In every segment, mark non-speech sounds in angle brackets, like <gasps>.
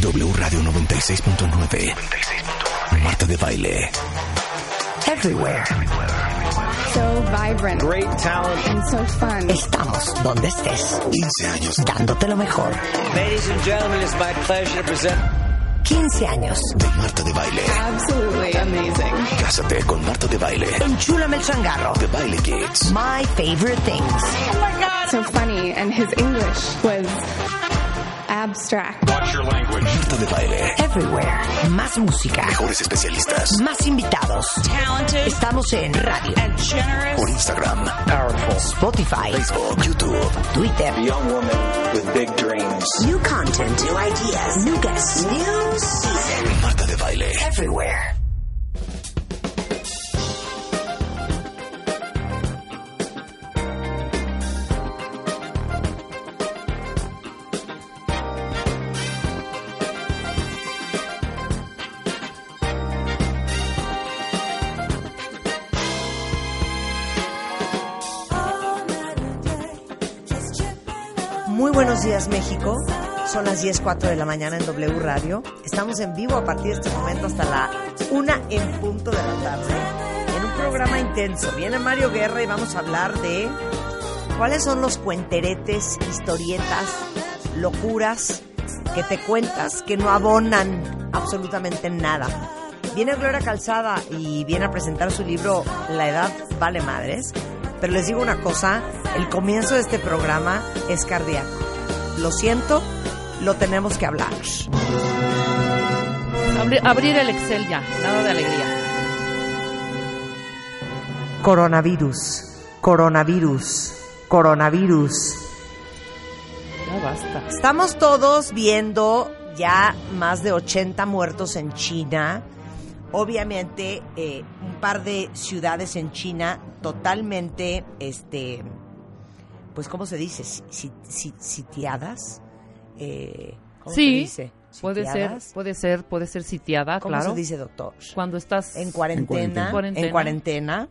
W Radio 96.9. Marta de baile. Everywhere. So vibrant Great talent. and so fun. Estamos donde estés. 15 años. Dándote lo mejor. Ladies and gentlemen, it's my pleasure to present 15 años. De Marta de baile. Absolutely amazing. Cásate con Marta de baile. Enchúlame el changarro. The Baile Kids. My favorite things. So funny, and his English was abstract. Marta de baile. Everywhere. Más música. Mejores especialistas. Más invitados. talented Estamos en radio. and generous. Por Instagram. powerful Spotify. Facebook. YouTube. Twitter. young woman with big dreams. New content. New ideas. New guests. New season. Marta de baile. Everywhere. Buenos días México, son las 10.04 de la mañana en W Radio. Estamos en vivo a partir de este momento hasta la una en punto de la tarde en un programa intenso. Viene Mario Guerra y vamos a hablar de cuáles son los cuenteretes, historietas, locuras que te cuentas que no abonan absolutamente nada. Viene Gloria Calzada y viene a presentar su libro La edad vale madres. Pero les digo una cosa, el comienzo de este programa es cardíaco. Lo siento, lo tenemos que hablar. Abri- abrir el Excel ya, nada de alegría. Coronavirus, coronavirus, coronavirus. Ya basta. Estamos todos viendo ya más de 80 muertos en China. Obviamente, eh, un par de ciudades en China totalmente, este, pues, ¿cómo se dice? Si- si- si- sitiadas. Eh, ¿Cómo se Sí, dice? puede ser, puede ser, puede ser sitiada, ¿Cómo claro. se dice, doctor? Cuando estás En cuarentena. cuarentena. En cuarentena.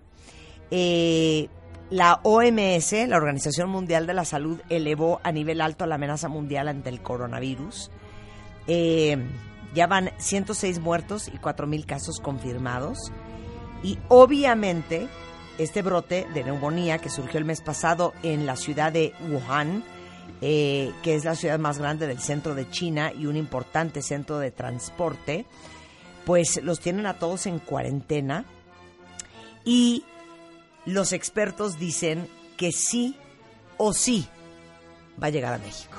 Eh, la OMS, la Organización Mundial de la Salud, elevó a nivel alto la amenaza mundial ante el coronavirus. Eh, ya van 106 muertos y 4.000 casos confirmados. Y obviamente, este brote de neumonía que surgió el mes pasado en la ciudad de Wuhan, eh, que es la ciudad más grande del centro de China y un importante centro de transporte, pues los tienen a todos en cuarentena y los expertos dicen que sí o sí va a llegar a México.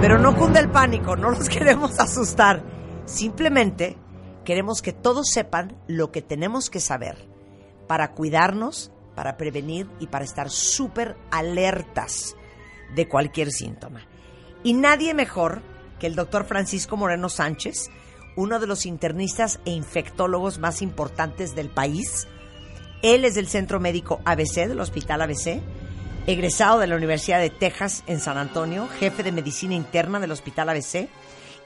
Pero no cunde el pánico, no los <laughs> queremos asustar. Simplemente queremos que todos sepan lo que tenemos que saber para cuidarnos, para prevenir y para estar súper alertas de cualquier síntoma. Y nadie mejor que el doctor Francisco Moreno Sánchez, uno de los internistas e infectólogos más importantes del país. Él es del Centro Médico ABC, del Hospital ABC, egresado de la Universidad de Texas en San Antonio, jefe de medicina interna del Hospital ABC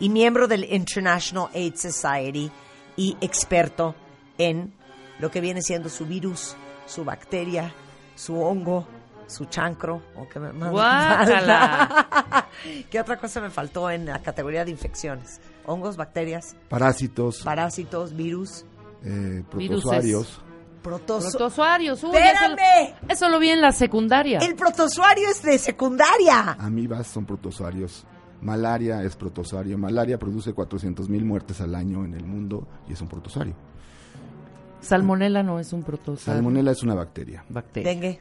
y miembro del International AIDS Society y experto en lo que viene siendo su virus, su bacteria, su hongo, su chancro. o que me- Guácala. <laughs> ¿Qué otra cosa me faltó en la categoría de infecciones? Hongos, bacterias, Parásitos, parásitos, virus, eh, Viruses. protozoarios. protozo. Protozoarios. uy, ¡Espérame! Eso, eso lo vi en la secundaria. El protozoario es de secundaria. Amibas son protozoarios. Malaria es protozoario. Malaria produce 400 mil muertes al año en el mundo y es un protozoario. Salmonela no es un protozoario. Salmonella es una bacteria, Bacteria. Dengue.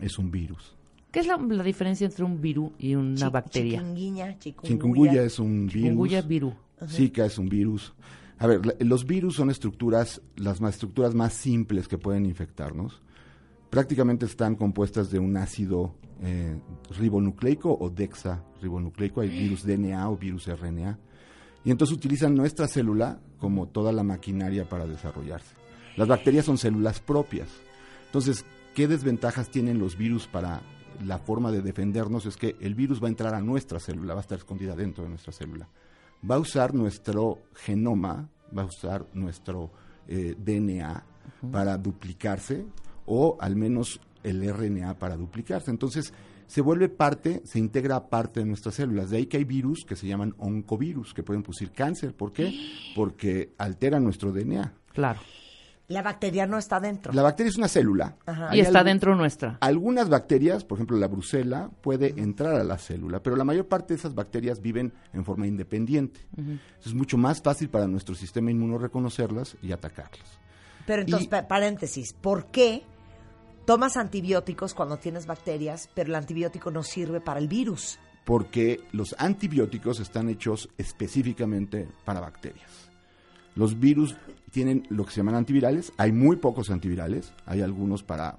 es un virus. ¿Qué es la, la diferencia entre un virus y una bacteria? Chikungunya, chikungunya. Chikungunya es un virus. Chikungunya virus. Zika es un virus. A ver, la- los virus son estructuras, las más estructuras más simples que pueden infectarnos. Prácticamente están compuestas de un ácido eh, ribonucleico o dexarribonucleico, hay virus DNA o virus RNA, y entonces utilizan nuestra célula como toda la maquinaria para desarrollarse. Las bacterias son células propias. Entonces, ¿qué desventajas tienen los virus para la forma de defendernos? Es que el virus va a entrar a nuestra célula, va a estar escondida dentro de nuestra célula. Va a usar nuestro genoma, va a usar nuestro eh, DNA para duplicarse o al menos el RNA para duplicarse. Entonces, se vuelve parte, se integra a parte de nuestras células. De ahí que hay virus que se llaman oncovirus, que pueden producir cáncer. ¿Por qué? <gasps> Porque alteran nuestro DNA. Claro. La bacteria no está dentro. La bacteria es una célula. Ajá. Y está algún- dentro nuestra. Algunas bacterias, por ejemplo la brucela, puede entrar a la célula, pero la mayor parte de esas bacterias viven en forma independiente. Es mucho más fácil para nuestro sistema inmuno reconocerlas y atacarlas. Pero entonces, Y- paréntesis, ¿por qué tomas antibióticos cuando tienes bacterias, pero el antibiótico no sirve para el virus? Porque los antibióticos están hechos específicamente para bacterias. Los virus tienen lo que se llaman antivirales. Hay muy pocos antivirales. Hay algunos para,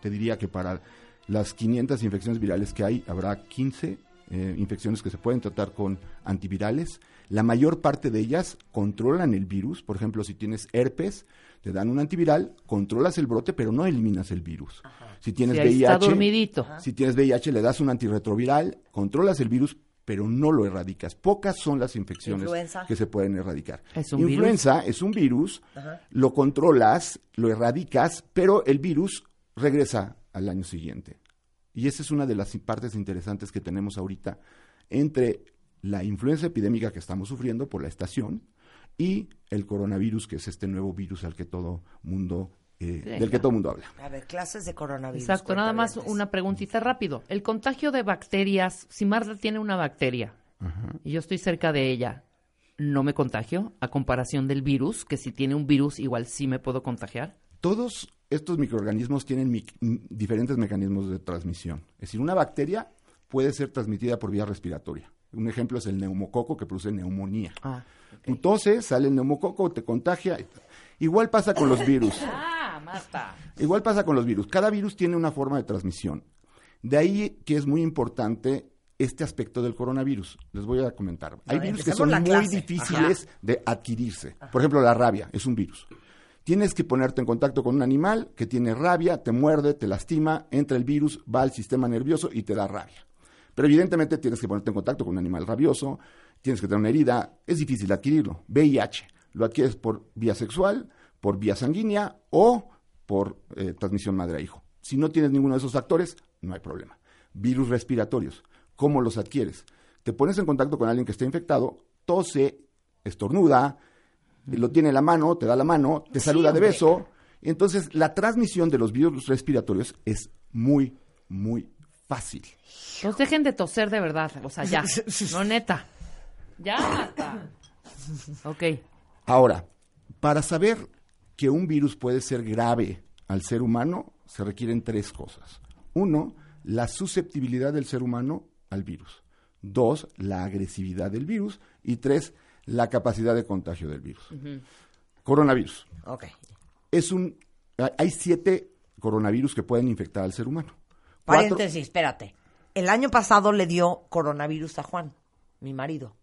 te diría que para las 500 infecciones virales que hay, habrá 15 eh, infecciones que se pueden tratar con antivirales. La mayor parte de ellas controlan el virus. Por ejemplo, si tienes herpes, te dan un antiviral, controlas el brote, pero no eliminas el virus. Si tienes está VIH, dormidito. si tienes VIH, le das un antirretroviral, controlas el virus, pero no lo erradicas. Pocas son las infecciones Influenza. que se pueden erradicar. Es un Influenza es un virus, lo controlas, lo erradicas, pero el virus regresa al año siguiente. Y esa es una de las partes interesantes que tenemos ahorita entre la influenza epidémica que estamos sufriendo por la estación y el coronavirus, que es este nuevo virus al que todo mundo, eh, del que todo mundo habla. A ver, clases de coronavirus. Exacto, nada más una preguntita rápido. El contagio de bacterias, si Marta tiene una bacteria y yo estoy cerca de ella, ¿no me contagio? A comparación del virus, que si tiene un virus igual sí me puedo contagiar. Todos estos microorganismos tienen diferentes mecanismos de transmisión. Es decir, una bacteria puede ser transmitida por vía respiratoria. Un ejemplo es el neumococo que produce neumonía. Ah, Tú toses, sale el neumococo, te contagia. Igual pasa con los virus. <laughs> ah Marta. Igual pasa con los virus. Cada virus tiene una forma de transmisión. De ahí que es muy importante este aspecto del coronavirus. Les voy a comentar. Hay No, virus que son muy difíciles de adquirirse. Por ejemplo, la rabia es un virus. Tienes que ponerte en contacto con un animal que tiene rabia, te muerde, te lastima, entra el virus, va al sistema nervioso y te da rabia. Pero evidentemente tienes que ponerte en contacto con un animal rabioso, tienes que tener una herida, es difícil adquirirlo. VIH, lo adquieres por vía sexual, por vía sanguínea o por eh, transmisión madre a hijo. Si no tienes ninguno de esos factores, no hay problema. Virus respiratorios, ¿cómo los adquieres? Te pones en contacto con alguien que está infectado, tose, estornuda, lo tiene en la mano, te da la mano, te saluda de beso. Entonces, la transmisión de los virus respiratorios es muy, muy fácil. Pues dejen de toser de verdad, o sea, ya. <laughs> No, neta. Ya. Ok. Ahora, para saber que un virus puede ser grave al ser humano, se requieren tres cosas. Uno, la susceptibilidad del ser humano al virus. Dos, la agresividad del virus. Y tres, la capacidad de contagio del virus. Coronavirus. Ok. Es un, hay- hay siete coronavirus que pueden infectar al ser humano. Cuatro- Paréntesis, espérate. El año pasado le dio coronavirus a Juan, mi marido,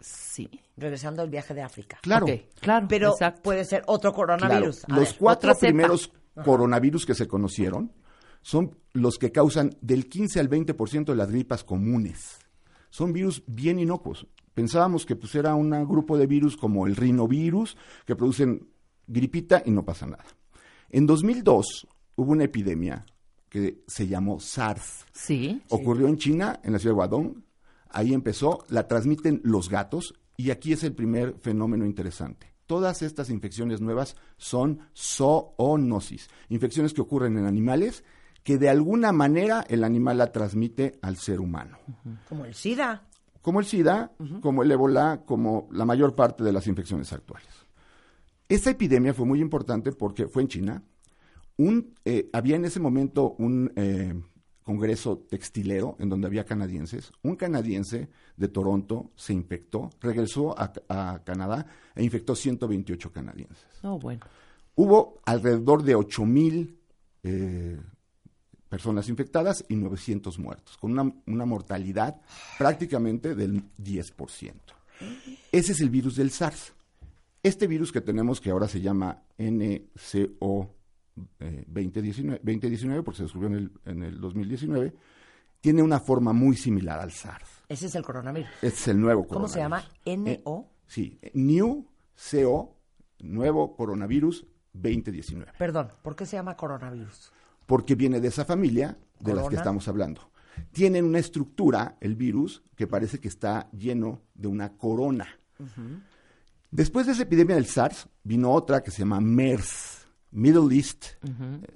Sí. regresando del viaje de África. Claro. Claro. Pero exacto. puede ser otro coronavirus. Claro, los ver. cuatro cepa. primeros coronavirus que se conocieron son los que causan del 15 al 20% de las gripas comunes. Son virus bien inocuos. Pensábamos que pues, era un grupo de virus como el rinovirus que producen gripita y no pasa nada. En 2002 hubo una epidemia que se llamó SARS. Sí. Ocurrió en China, en la ciudad de Guadong. Ahí empezó, la transmiten los gatos y aquí es el primer fenómeno interesante. Todas estas infecciones nuevas son zoonosis, infecciones que ocurren en animales que de alguna manera el animal la transmite al ser humano. Como el SIDA. Como el SIDA, como el ébola, como la mayor parte de las infecciones actuales. Esta epidemia fue muy importante porque fue en China. Un, eh, había en ese momento un eh, congreso textilero en donde había canadienses. Un canadiense de Toronto se infectó, regresó a, a Canadá e infectó 128 canadienses. Oh, bueno. Hubo alrededor de 8 mil eh, personas infectadas y 900 muertos, con una, una mortalidad prácticamente del 10%. Ese es el virus del SARS. Este virus que tenemos, que ahora se llama NCO eh, 2019, 2019, porque se descubrió en el, en el 2019, tiene una forma muy similar al SARS. Ese es el coronavirus. Es el nuevo ¿Cómo se llama? coronavirus. NO. Eh, sí, New CO, nuevo coronavirus 2019. Perdón, ¿por qué se llama coronavirus? porque viene de esa familia de las que estamos hablando. Tienen una estructura, el virus, que parece que está lleno de una corona. Después de esa epidemia del SARS, vino otra que se llama MERS, Middle East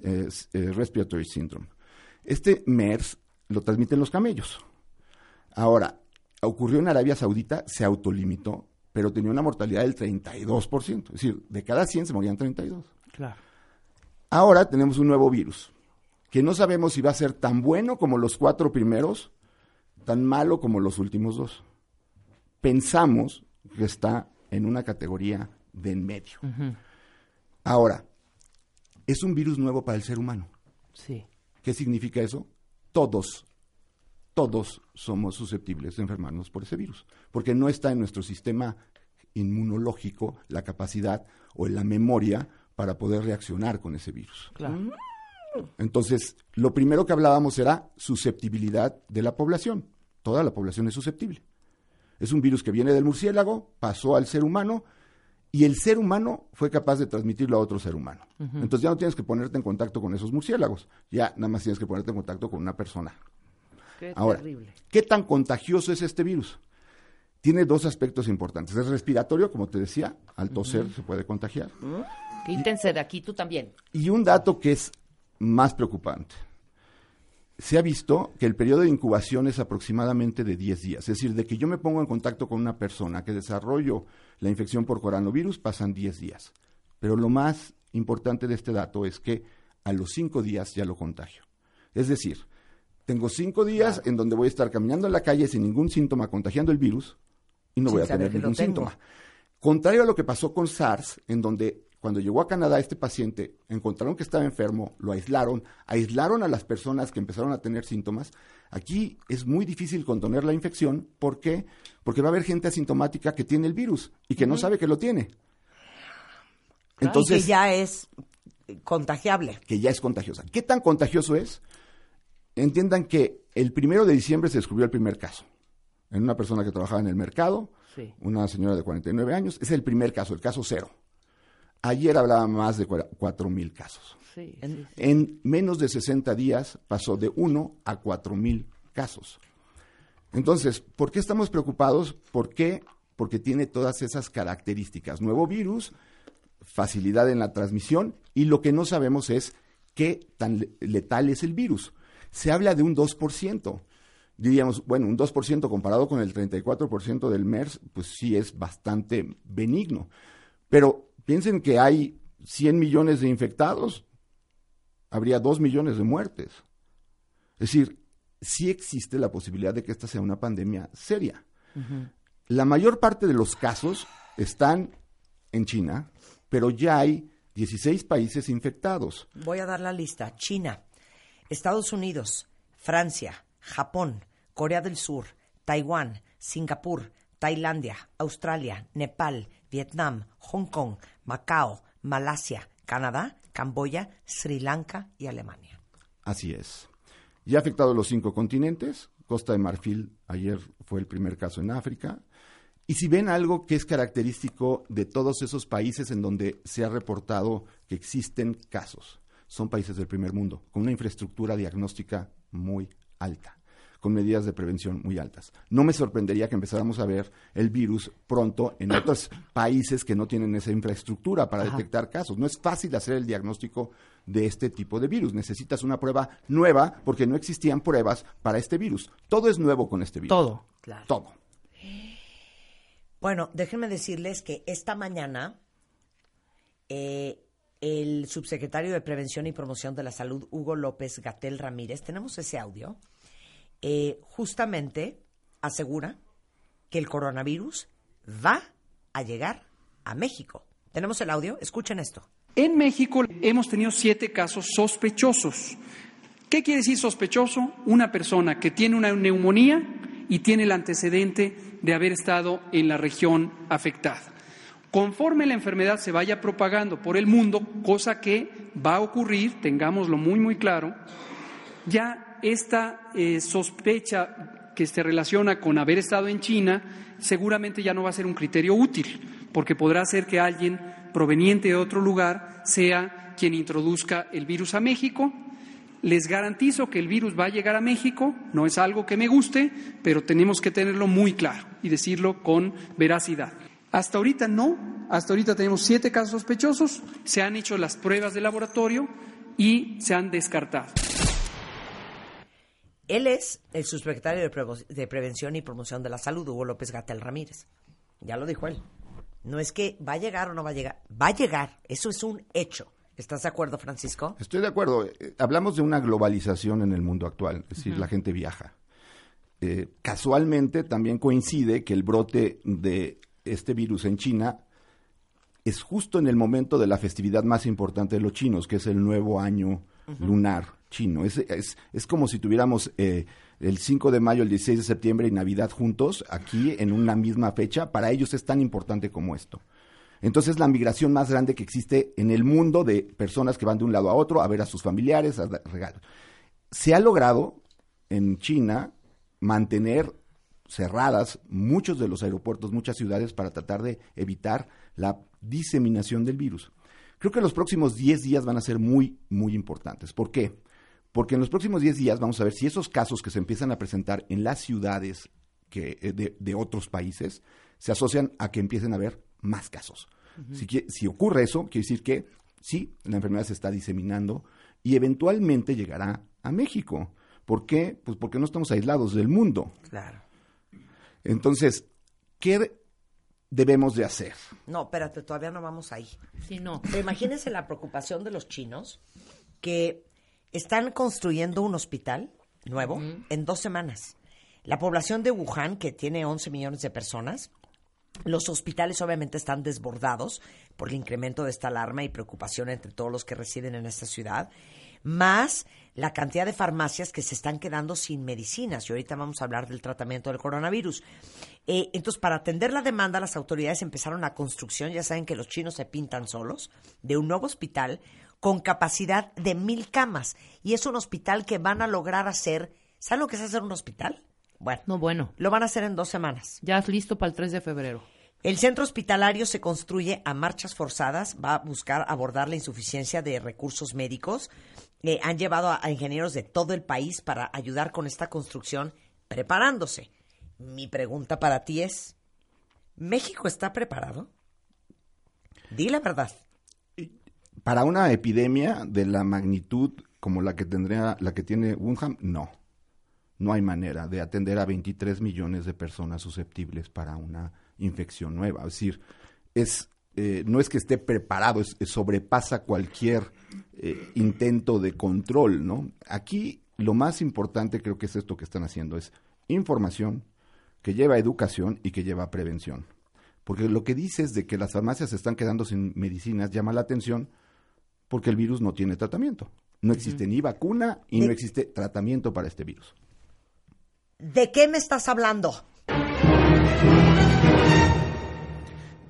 eh, eh, Respiratory Syndrome. Este MERS lo transmiten los camellos. Ahora, ocurrió en Arabia Saudita, se autolimitó, pero tenía una mortalidad del 32%. Es decir, de cada 100 se morían 32. Claro. Ahora tenemos un nuevo virus, que no sabemos si va a ser tan bueno como los cuatro primeros, tan malo como los últimos dos. Pensamos que está en una categoría de en medio. Ahora, es un virus nuevo para el ser humano. Sí. ¿Qué significa eso? Todos, todos somos susceptibles de enfermarnos por ese virus, porque no está en nuestro sistema inmunológico la capacidad o la memoria para poder reaccionar con ese virus. Claro. Entonces, lo primero que hablábamos era susceptibilidad de la población. Toda la población es susceptible. Es un virus que viene del murciélago, pasó al ser humano y el ser humano fue capaz de transmitirlo a otro ser humano. Entonces ya no tienes que ponerte en contacto con esos murciélagos, ya nada más tienes que ponerte en contacto con una persona. Qué Ahora, terrible. ¿qué tan contagioso es este virus? Tiene dos aspectos importantes. Es respiratorio, como te decía, al toser se puede contagiar. Quítense de aquí, tú también. Y un dato que es más preocupante. Se ha visto que el periodo de incubación es aproximadamente de 10 días. Es decir, de que yo me pongo en contacto con una persona que desarrollo la infección por coronavirus, pasan 10 días. Pero lo más importante de este dato es que a los 5 días ya lo contagio. Es decir, tengo 5 días en donde voy a estar caminando en la calle sin ningún síntoma contagiando el virus y no Sin voy a tener ningún síntoma. Contrario a lo que pasó con SARS, en donde cuando llegó a Canadá este paciente, encontraron que estaba enfermo, lo aislaron, aislaron a las personas que empezaron a tener síntomas. Aquí es muy difícil contener la infección. ¿Por qué? Porque va a haber gente asintomática que tiene el virus y que no sabe que lo tiene. Entonces, que ya es contagiable. que ya es contagiosa. ¿Qué tan contagioso es? Entiendan que el primero de diciembre se descubrió el primer caso en una persona que trabajaba en el mercado, Sí. una señora de 49 años. Es el primer caso, el caso cero. Ayer hablaba más de 4 mil casos. Sí, En- sí, sí. En menos de 60 días pasó de 1 a 4 mil casos. Entonces, ¿por qué estamos preocupados? ¿Por qué? Porque tiene todas esas características. Nuevo virus, facilidad en la transmisión y lo que no sabemos es qué tan le- letal es el virus. Se habla de un 2%. Diríamos, bueno, un 2% comparado con el 34% del MERS, pues sí es bastante benigno. Pero piensen que hay 100 millones de infectados, habría 2 millones de muertes. Es decir, sí existe la posibilidad de que esta sea una pandemia seria. La mayor parte de los casos están en China, pero ya hay 16 países infectados. Voy a dar la lista. China, Estados Unidos, Francia, Japón, Corea del Sur, Taiwán, Singapur, Tailandia, Australia, Nepal, Vietnam, Hong Kong, Macao, Malasia, Canadá, Camboya, Sri Lanka y Alemania. Así es. Ya ha afectado los cinco continentes. Costa de Marfil ayer fue el primer caso en África. Y si ven algo que es característico de todos esos países en donde se ha reportado que existen casos, son países del primer mundo, con una infraestructura diagnóstica muy alta, con medidas de prevención muy altas. No me sorprendería que empezáramos a ver el virus pronto en <coughs> otros países que no tienen esa infraestructura para detectar casos. No es fácil hacer el diagnóstico de este tipo de virus. Necesitas una prueba nueva porque no existían pruebas para este virus. Todo es nuevo con este virus. Todo. Claro. Todo. Bueno, déjenme decirles que esta mañana eh, el subsecretario de Prevención y Promoción de la Salud, Hugo López Gatel Ramírez, tenemos ese audio, eh, justamente asegura que el coronavirus va a llegar a México. ¿Tenemos el audio? Escuchen esto. En México hemos tenido siete casos sospechosos. ¿Qué quiere decir sospechoso? Una persona que tiene una neumonía y tiene el antecedente de haber estado en la región afectada. Conforme la enfermedad se vaya propagando por el mundo, cosa que va a ocurrir, tengámoslo muy, muy claro, ya esta eh, sospecha que se relaciona con haber estado en China seguramente ya no va a ser un criterio útil, porque podrá ser que alguien proveniente de otro lugar sea quien introduzca el virus a México. Les garantizo que el virus va a llegar a México, no es algo que me guste, pero tenemos que tenerlo muy claro y decirlo con veracidad. Hasta ahorita no, hasta ahorita tenemos siete casos sospechosos, se han hecho las pruebas de laboratorio y se han descartado. Él es el subsecretario de, de Prevención y Promoción de la Salud, Hugo López Gatel Ramírez. Ya lo dijo él. No es que va a llegar o no va a llegar, va a llegar. Eso es un hecho. ¿Estás de acuerdo, Francisco? Estoy de acuerdo. Eh, Hablamos de una globalización en el mundo actual, es decir, la gente viaja. Eh, casualmente también coincide que el brote de este virus en China es justo en el momento de la festividad más importante de los chinos, que es el nuevo año lunar chino. Es, es, es como si tuviéramos eh, el 5 de mayo, el 16 de septiembre y Navidad juntos, aquí en una misma fecha. Para ellos es tan importante como esto. Entonces, la migración más grande que existe en el mundo de personas que van de un lado a otro a ver a sus familiares, a dar regalos. Se ha logrado en China mantener cerradas muchos de los aeropuertos, muchas ciudades para tratar de evitar la diseminación del virus. Creo que los próximos 10 días van a ser muy, muy importantes. ¿Por qué? Porque en los próximos 10 días vamos a ver si esos casos que se empiezan a presentar en las ciudades que, eh, de, de otros países se asocian a que empiecen a haber más casos. si, ocurre eso, quiere decir que sí, la enfermedad se está diseminando y eventualmente llegará a México. ¿Por qué? Pues porque no estamos aislados del mundo. Claro. Entonces, ¿qué debemos de hacer? No, espérate, todavía no vamos ahí. Sí, no. Pero imagínense la preocupación de los chinos que están construyendo un hospital nuevo en dos semanas. La población de Wuhan, que tiene 11 millones de personas, los hospitales obviamente están desbordados por el incremento de esta alarma y preocupación entre todos los que residen en esta ciudad, más la cantidad de farmacias que se están quedando sin medicinas. Y ahorita vamos a hablar del tratamiento del coronavirus. Eh, entonces, para atender la demanda, las autoridades empezaron la construcción, ya saben que los chinos se pintan solos, de un nuevo hospital con capacidad de mil camas. Y es un hospital que van a lograr hacer. ¿Saben lo que es hacer un hospital? Bueno, No, bueno. lo van a hacer en dos semanas. Ya es listo para el 3 de febrero. El centro hospitalario se construye a marchas forzadas, va a buscar abordar la insuficiencia de recursos médicos. Eh, han llevado a, a ingenieros de todo el país para ayudar con esta construcción, preparándose. Mi pregunta para ti es, ¿México está preparado? Di la verdad. Para una epidemia de la magnitud como la que tendría la que tiene Wuhan, no. No hay manera de atender a 23 millones de personas susceptibles para una infección nueva. Es decir, es eh, no es que esté preparado, es, sobrepasa cualquier eh, intento de control, ¿no? Aquí lo más importante creo que es esto que están haciendo, es información que lleva a educación y que lleva a prevención. Porque lo que dices de que las farmacias se están quedando sin medicinas llama la atención porque el virus no tiene tratamiento. No existe ni vacuna y no existe tratamiento para este virus. ¿De qué me estás hablando?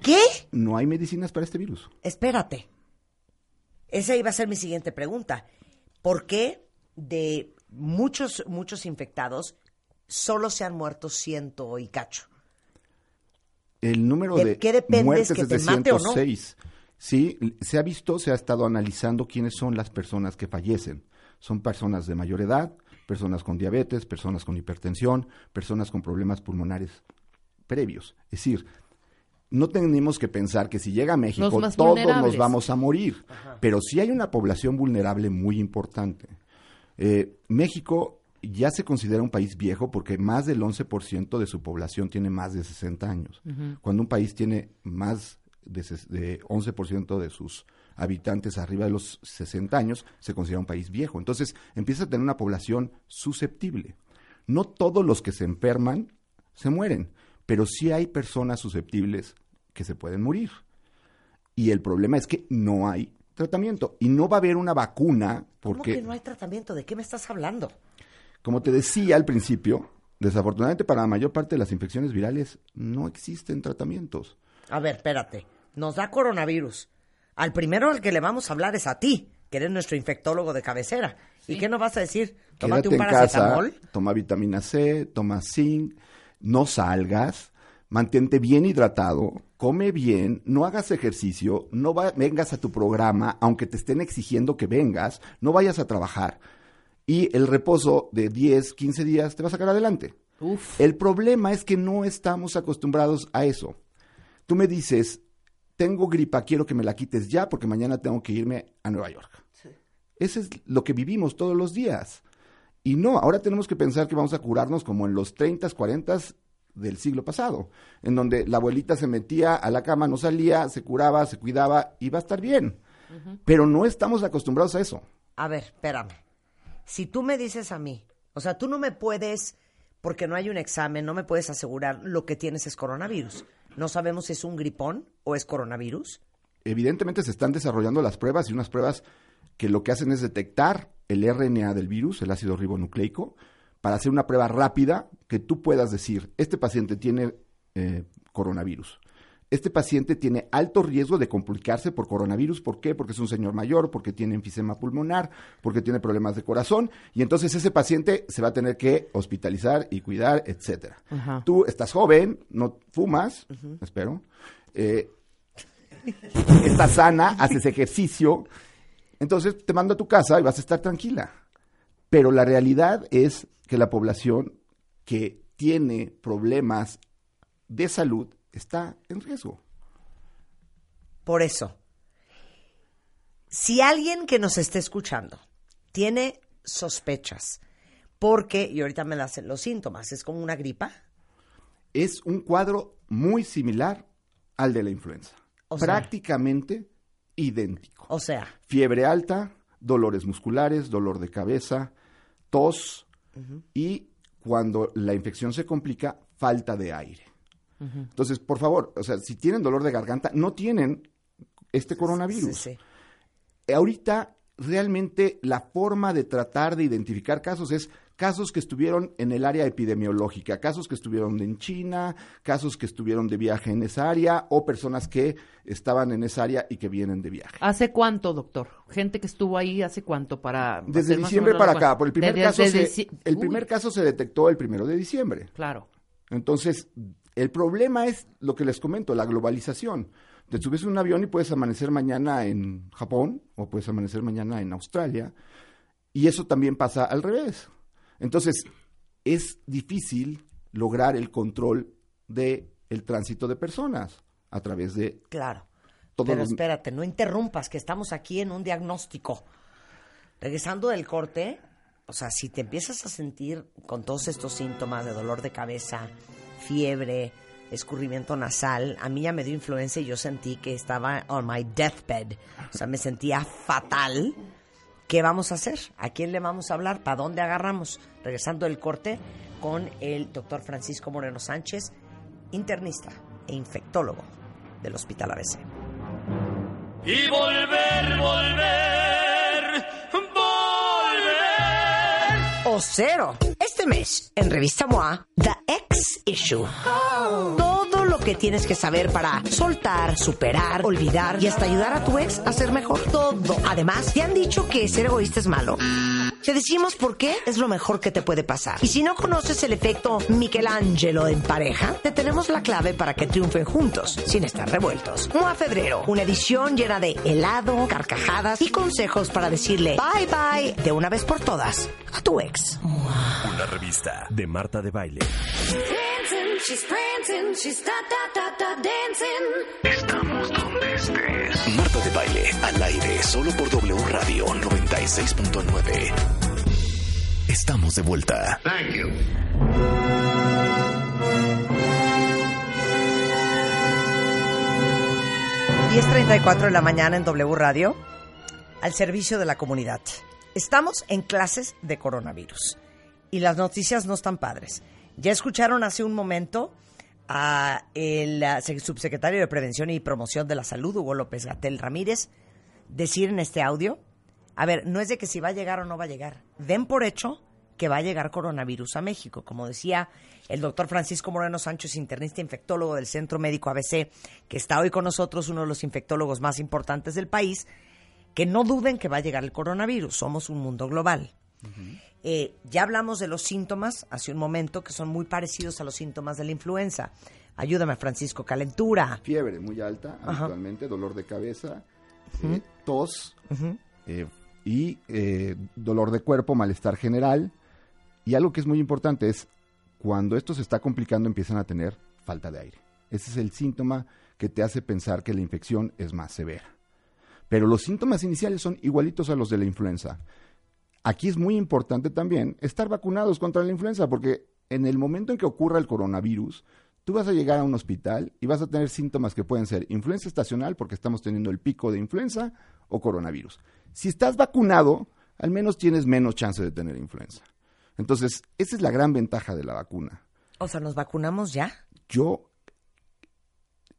¿Qué? No hay medicinas para este virus. Espérate. Esa iba a ser mi siguiente pregunta. ¿Por qué de muchos, muchos infectados solo se han muerto ciento y cacho? El número ¿De de qué depende? muertes ¿Es que de te mate o no? 106. Sí, se ha visto, se ha estado analizando quiénes son las personas que fallecen. Son personas de mayor edad, personas con diabetes, personas con hipertensión, personas con problemas pulmonares previos. Es decir, no tenemos que pensar que si llega a México todos nos vamos a morir, pero sí hay una población vulnerable muy importante. Eh, México ya se considera un país viejo porque más del 11% de su población tiene más de 60 años. Cuando un país tiene más de, de 11% de sus habitantes arriba de los 60 años, se considera un país viejo. Entonces empieza a tener una población susceptible. No todos los que se enferman se mueren, pero sí hay personas susceptibles que se pueden morir. Y el problema es que no hay tratamiento. Y no va a haber una vacuna ¿Cómo porque, que no hay tratamiento? ¿De qué me estás hablando? como te decía al principio, desafortunadamente para la mayor parte de las infecciones virales no existen tratamientos. A ver, espérate. Nos da coronavirus. Al primero al que le vamos a hablar es a ti, que eres nuestro infectólogo de cabecera. ¿Y qué nos vas a decir? Tómate Quédate un en casa, paracetamol. toma vitamina C, toma zinc, no salgas, mantente bien hidratado, come bien, no hagas ejercicio, no va- vengas a tu programa, aunque te estén exigiendo que vengas, no vayas a trabajar. Y el reposo de 10, 15 días te va a sacar adelante. Uf. El problema es que no estamos acostumbrados a eso. Tú me dices, tengo gripa, quiero que me la quites ya porque mañana tengo que irme a Nueva York. Eso es lo que vivimos todos los días. Y no, ahora tenemos que pensar que vamos a curarnos como en los 30, 40 del siglo pasado, en donde la abuelita se metía a la cama, no salía, se curaba, se cuidaba y va a estar bien. Pero no estamos acostumbrados a eso. A ver, espérame. Si tú me dices a mí, o sea, tú no me puedes, porque no hay un examen, no me puedes asegurar lo que tienes es coronavirus. No sabemos si es un gripón o es coronavirus. evidentemente se están desarrollando las pruebas y unas pruebas que lo que hacen es detectar el RNA del virus, el ácido ribonucleico, para hacer una prueba rápida que tú puedas decir, este paciente tiene eh, coronavirus. Este paciente tiene alto riesgo de complicarse por coronavirus. ¿Por qué? Porque es un señor mayor, porque tiene enfisema pulmonar, porque tiene problemas de corazón. Y entonces ese paciente se va a tener que hospitalizar y cuidar, etcétera. Ajá. Tú estás joven, no fumas, espero. eh, estás sana, <laughs> haces ejercicio, entonces te mando a tu casa y vas a estar tranquila. Pero la realidad es que la población que tiene problemas de salud está en riesgo. Por eso, si alguien que nos esté escuchando tiene sospechas, porque, y ahorita me las los síntomas, es como una gripa, Es un cuadro muy similar al de la influenza. O sea- prácticamente idéntico. o sea, Fiebre alta, dolores musculares, dolor de cabeza, tos y cuando la infección se complica, falta de aire. Entonces, por favor, o sea, si tienen dolor de garganta, no tienen este coronavirus. sí, sí. Ahorita, realmente, la forma de tratar de identificar casos es casos que estuvieron en el área epidemiológica, casos que estuvieron en China, casos que estuvieron de viaje en esa área o personas que estaban en esa área y que vienen de viaje. ¿Hace cuánto, doctor? Gente que estuvo ahí, ¿hace cuánto para Desde diciembre para acá, por el primer, De- caso, desde se, el primer caso se detectó el primero de diciembre. Claro. Entonces, el problema es lo que les comento, la globalización. Te subes a un avión y puedes amanecer mañana en Japón o puedes amanecer mañana en Australia. Y eso también pasa al revés. Entonces, es difícil lograr el control de el tránsito de personas a través de Claro. Pero los- espérate, no interrumpas, que estamos aquí en un diagnóstico. Regresando del corte, o sea, si te empiezas a sentir con todos estos síntomas de dolor de cabeza, fiebre, escurrimiento nasal, a mí ya me dio influenza y yo sentí que estaba on my deathbed. O sea, me sentía fatal. ¿Qué vamos a hacer? ¿A quién le vamos a hablar? ¿Para dónde agarramos? Regresando del corte con el doctor Francisco Moreno Sánchez, internista e infectólogo del Hospital ABC. Y volver, volver, volver. o cero. Este mes, en Revista MOA, The Issue. Todo lo que tienes que saber para soltar, superar, olvidar y hasta ayudar a tu ex a ser mejor. Todo. Además, ¿te han dicho que ser egoísta es malo? Te decimos por qué es lo mejor que te puede pasar. Y si no conoces el efecto Michelangelo en pareja, te tenemos la clave para que triunfen juntos, sin estar revueltos. MOA Febrero, una edición llena de helado, carcajadas y consejos para decirle bye bye de una vez por todas a tu ex. Una revista de Marta de Baile. Dancing, she's prancing, she's da da da da dancing. Estamos donde estés. Marta de Baile, al aire, solo por W Radio 96.9. Estamos de vuelta. Thank you. 10.34 de la mañana en W Radio, al servicio de la comunidad. Estamos en clases de coronavirus y las noticias no están padres. Ya escucharon hace un momento a el se- subsecretario de Prevención y Promoción de la Salud, Hugo López Gatel Ramírez, decir en este audio, a ver, no es de que si va a llegar o no va a llegar, den por hecho que va a llegar coronavirus a México. Como decía el doctor Francisco Moreno Sánchez, internista infectólogo del Centro Médico ABC, que está hoy con nosotros, uno de los infectólogos más importantes del país, que no duden que va a llegar el coronavirus. Somos un mundo global. Eh, ya hablamos de los síntomas hace un momento que son muy parecidos a los síntomas de la influenza. Ayúdame, Francisco, calentura. Fiebre muy alta, Ajá. habitualmente, dolor de cabeza, eh, tos eh, y eh, dolor de cuerpo, malestar general. Y algo que es muy importante es cuando esto se está complicando empiezan a tener falta de aire. Ese es el síntoma que te hace pensar que la infección es más severa. Pero los síntomas iniciales son igualitos a los de la influenza. Aquí es muy importante también estar vacunados contra la influenza, porque en el momento en que ocurra el coronavirus, tú vas a llegar a un hospital y vas a tener síntomas que pueden ser influenza estacional, porque estamos teniendo el pico de influenza, o coronavirus. Si estás vacunado, al menos tienes menos chance de tener influenza. Entonces, esa es la gran ventaja de la vacuna. O sea, ¿nos vacunamos ya? Yo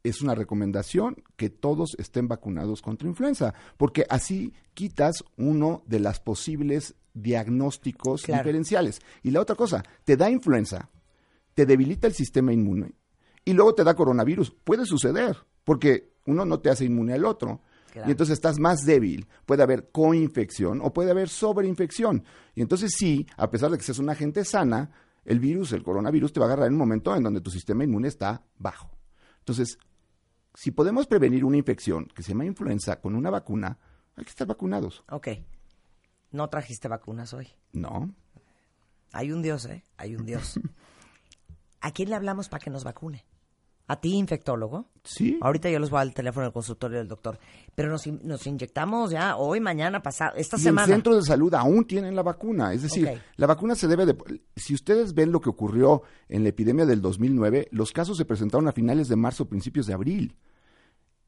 es una recomendación que todos estén vacunados contra influenza, porque así quitas uno de las posibles diagnósticos Claro. diferenciales. Y la otra cosa, te da influenza, te debilita el sistema inmune y luego te da coronavirus. Puede suceder, porque uno no te hace inmune al otro. Claro. Y entonces estás más débil. Puede haber coinfección o puede haber sobreinfección. Y entonces sí, a pesar de que seas una gente sana, el virus, el coronavirus, te va a agarrar en un momento en donde tu sistema inmune está bajo. Entonces, si podemos prevenir una infección que se llama influenza con una vacuna, hay que estar vacunados. Ok. No trajiste vacunas hoy. No. Hay un Dios, ¿eh? Hay un Dios. <laughs> ¿A quién le hablamos para que nos vacune? ¿A ti, infectólogo? Sí. Ahorita yo les voy al teléfono del consultorio del doctor. Pero nos, nos inyectamos ya hoy, mañana, pasado, esta Y semana. en centros de salud aún tienen la vacuna. Es decir, la vacuna se debe de... Si ustedes ven lo que ocurrió en la epidemia del 2009, los casos se presentaron a finales de marzo, principios de abril.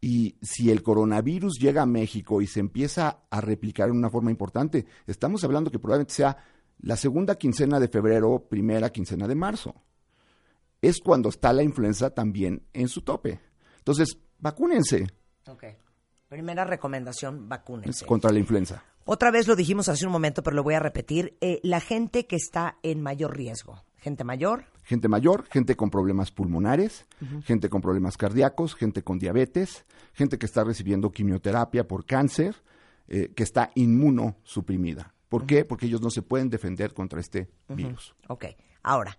Y si el coronavirus llega a México y se empieza a replicar en una forma importante, estamos hablando que probablemente sea la segunda quincena de febrero, primera quincena de marzo. Es cuando está la influenza también en su tope. Entonces, vacúnense Ok. Primera recomendación, vacúnense. contra la influenza. Otra vez lo dijimos hace un momento, pero lo voy a repetir. Eh, la gente que está en mayor riesgo. Gente mayor, gente mayor, gente con problemas pulmonares, gente con problemas cardíacos, gente con diabetes, gente que está recibiendo quimioterapia por cáncer, eh, que está inmunosuprimida. ¿Por qué? Porque ellos no se pueden defender contra este virus. Ok. Ahora,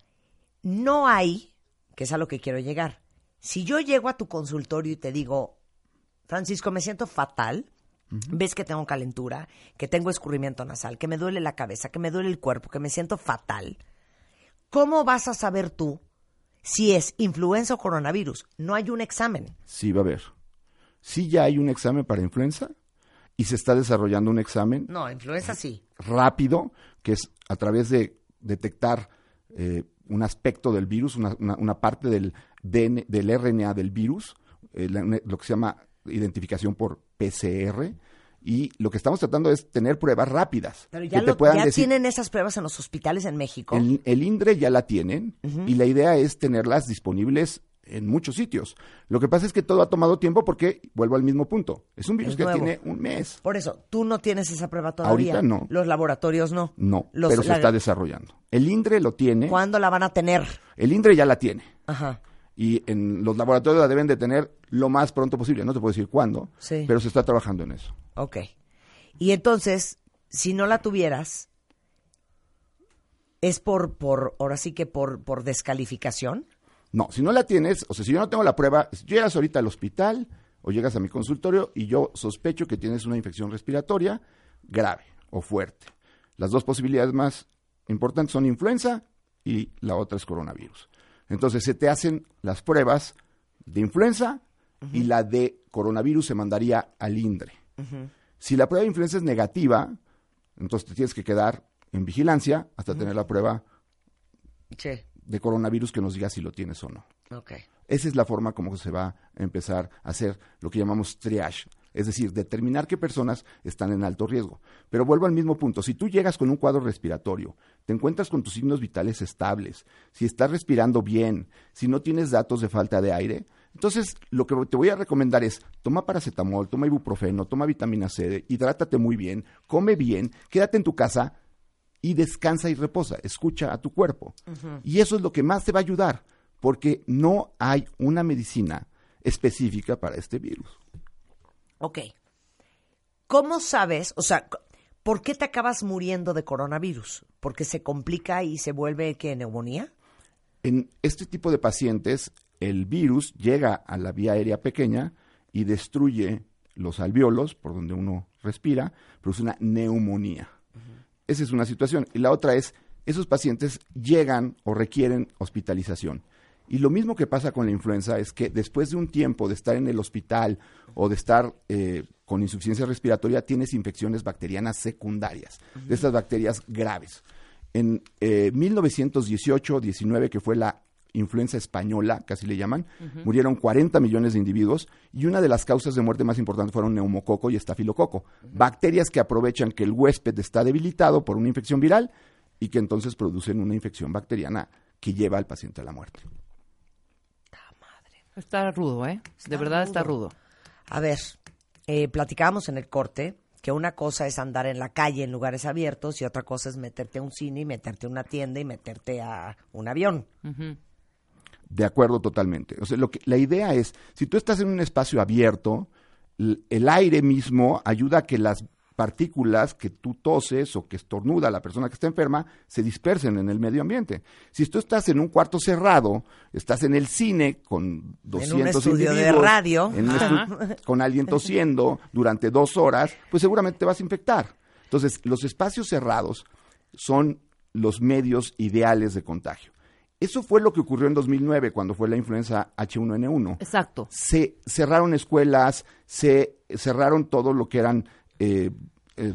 no hay, que es a lo que quiero llegar. Si yo llego a tu consultorio y te digo, Francisco, me siento fatal, ves que tengo calentura, que tengo escurrimiento nasal, que me duele la cabeza, que me duele el cuerpo, que me siento fatal, ¿cómo vas a saber tú si es influenza o coronavirus? No hay un examen. Sí va a haber. Sí ya hay un examen para influenza y se está desarrollando un examen No, influenza sí. rápido, que es a través de detectar eh, un aspecto del virus, una, una- una parte del, DN del RNA del virus, eh, la- lo que se llama identificación por PCR, y lo que estamos tratando es tener pruebas rápidas. Pero ya, que te lo- puedan ya decir, tienen esas pruebas en los hospitales en México. el, el INDRE ya la tienen, y la idea es tenerlas disponibles en muchos sitios. Lo que pasa es que todo ha tomado tiempo porque, vuelvo al mismo punto, es un virus Es que tiene un mes. Por eso, tú no tienes esa prueba todavía. Ahorita no. Los laboratorios no. No, Los- pero se está desarrollando. El INDRE lo tiene. ¿Cuándo la van a tener? El INDRE ya la tiene. Ajá. Y en los laboratorios la deben de tener lo más pronto posible. No te puedo decir cuándo, Sí. pero se está trabajando en eso. Ok. Y entonces, si no la tuvieras, es por, por ahora sí que por, por descalificación. No, si no la tienes, o sea, si yo no tengo la prueba, si llegas ahorita al hospital o llegas a mi consultorio y yo sospecho que tienes una infección respiratoria grave o fuerte. Las dos posibilidades más importantes son influenza y la otra es coronavirus. Entonces se te hacen las pruebas de influenza y la de coronavirus se mandaría al INDRE. Si la prueba de influenza es negativa, entonces te tienes que quedar en vigilancia hasta tener la prueba Sí. De coronavirus que nos diga si lo tienes o no. Ok. Esa es la forma como se va a empezar a hacer lo que llamamos triage, es decir, determinar qué personas están en alto riesgo. Pero vuelvo al mismo punto, si tú llegas con un cuadro respiratorio, te encuentras con tus signos vitales estables, si estás respirando bien, si no tienes datos de falta de aire, Entonces, lo que te voy a recomendar es, toma paracetamol, toma ibuprofeno, toma vitamina C, hidrátate muy bien, come bien, quédate en tu casa y descansa y reposa, escucha a tu cuerpo. Y eso es lo que más te va a ayudar, porque no hay una medicina específica para este virus. Ok. ¿Cómo sabes, o sea, por qué te acabas muriendo de coronavirus? ¿Porque se complica y se vuelve que neumonía? En este tipo de pacientes, el virus llega a la vía aérea pequeña y destruye los alveolos por donde uno respira, produce una neumonía. Esa es una situación. Y la otra es, esos pacientes llegan o requieren hospitalización. Y lo mismo que pasa con la influenza es que después de un tiempo de estar en el hospital o de estar eh, con insuficiencia respiratoria, tienes infecciones bacterianas secundarias, de estas bacterias graves. En eh, 1918-19, que fue la influenza española, casi le llaman, murieron 40 millones de individuos y una de las causas de muerte más importantes fueron neumococo y estafilococo, bacterias que aprovechan que el huésped está debilitado por una infección viral y que entonces producen una infección bacteriana que lleva al paciente a la muerte. Está rudo, ¿eh? de verdad está rudo. A ver, eh, platicábamos en el corte que una cosa es andar en la calle en lugares abiertos y otra cosa es meterte a un cine y meterte a una tienda y meterte a un avión. De acuerdo totalmente. O sea, lo que, la idea es, si tú estás en un espacio abierto, el aire mismo ayuda a que las partículas que tú toses o que estornuda la persona que está enferma se dispersen en el medio ambiente. Si tú estás en un cuarto cerrado, estás en el cine con 200 estudio de individuos, radio. en un Ajá. estu- con alguien tosiendo durante dos horas, pues seguramente te vas a infectar. Entonces, los espacios cerrados son los medios ideales de contagio. Eso fue lo que ocurrió en 2009 cuando fue la influenza H1N1. Exacto. Se cerraron escuelas, se cerraron todo lo que eran eh, eh,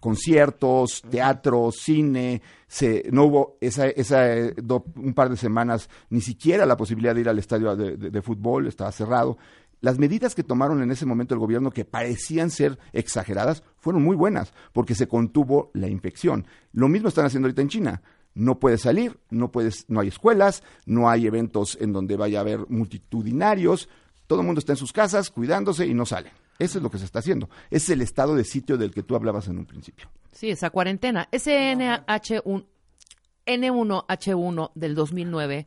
conciertos, teatro, cine, se, no hubo esa, esa, eh, do- un par de semanas ni siquiera la posibilidad de ir al estadio de, de- de fútbol, estaba cerrado. Las medidas que tomaron en ese momento el gobierno, que parecían ser exageradas, fueron muy buenas, porque se contuvo la infección. Lo mismo están haciendo ahorita en China. No puedes salir, no puedes, no hay escuelas, no hay eventos en donde vaya a haber multitudinarios, todo el mundo está en sus casas cuidándose y no sale. Eso es lo que se está haciendo. Es el estado de sitio del que tú hablabas en un principio. Sí, esa cuarentena. Ese NH1, N1H1 del 2009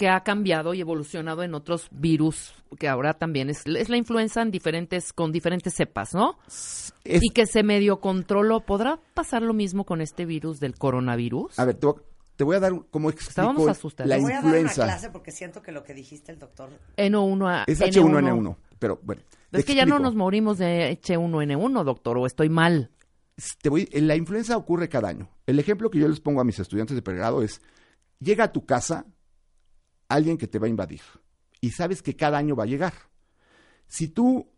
que ha cambiado y evolucionado en otros virus, que ahora también es, es la influenza en diferentes, con diferentes cepas, ¿no? Es- y que se medio controló. ¿Podrá pasar lo mismo con este virus del coronavirus? A ver, te, voy- te voy a dar cómo explico Estábamos asustados. la voy a dar una influenza. clase porque siento que lo que dijiste el doctor N1 a Es N1. H1N1, pero bueno. te Es que ya no nos morimos de H1N1, doctor, o estoy mal. te voy, la influenza ocurre cada año. El ejemplo que yo les pongo a mis estudiantes de pregrado es, llega a tu casa alguien que te va a invadir y sabes que cada año va a llegar. Si tú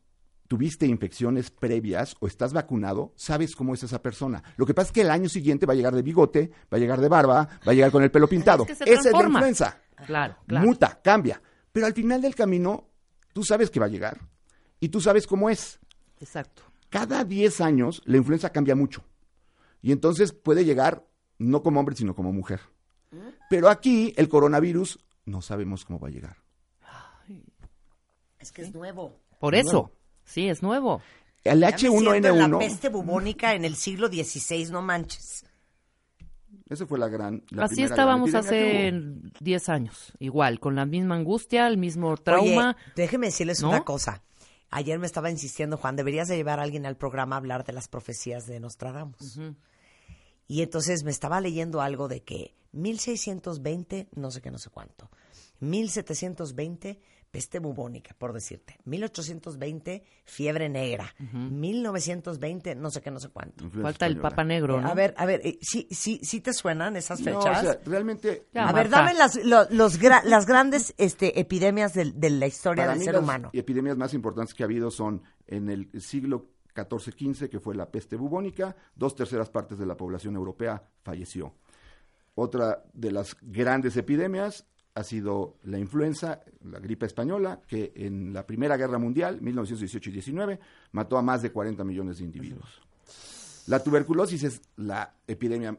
tuviste infecciones previas o estás vacunado, sabes cómo es esa persona. Lo que pasa es que el año siguiente va a llegar de bigote, va a llegar de barba, va a llegar con el pelo pintado. que Esa es la influenza. Claro, claro. Muta, cambia. Pero al final del camino, tú sabes que va a llegar y tú sabes cómo es Exacto. cada 10 años la influenza cambia mucho. Y entonces puede llegar no como hombre, sino como mujer. Pero aquí el coronavirus no sabemos cómo va a llegar. es que es nuevo. Por Nuevo. eso. Sí, es nuevo. El Ya me siento en la H1N1, peste bubónica en el siglo XVI, no manches. esa fue la gran. la Así estábamos gran hace hubo. 10 años, igual, con la misma angustia, el mismo trauma. Oye, déjeme decirles ¿no? una cosa. Ayer me estaba insistiendo, Juan, deberías de llevar a alguien al programa a hablar de las profecías de Nostradamus. Y entonces me estaba leyendo algo de que 1620, no sé qué, no sé cuánto. 1720, peste bubónica, por decirte. 1820, fiebre negra. 1920, no sé qué, no sé cuánto. Falta el. Papa Negro, ¿no? A ver, a ver, eh, ¿sí, sí, sí te suenan esas No, o fechas? sea, realmente. Ya, a ver, Marta. dame las, lo- los gra- las grandes este, epidemias del- de, la historia Para del mí ser las humano. epidemias más importantes que ha habido son en el siglo XIV-XV, que fue la peste bubónica, dos terceras partes de la población europea falleció. Otra de las grandes epidemias ha sido la influenza, la gripe española, que en la Primera Guerra Mundial, 1918 y 19, mató a más de 40 millones de individuos. La tuberculosis es la epidemia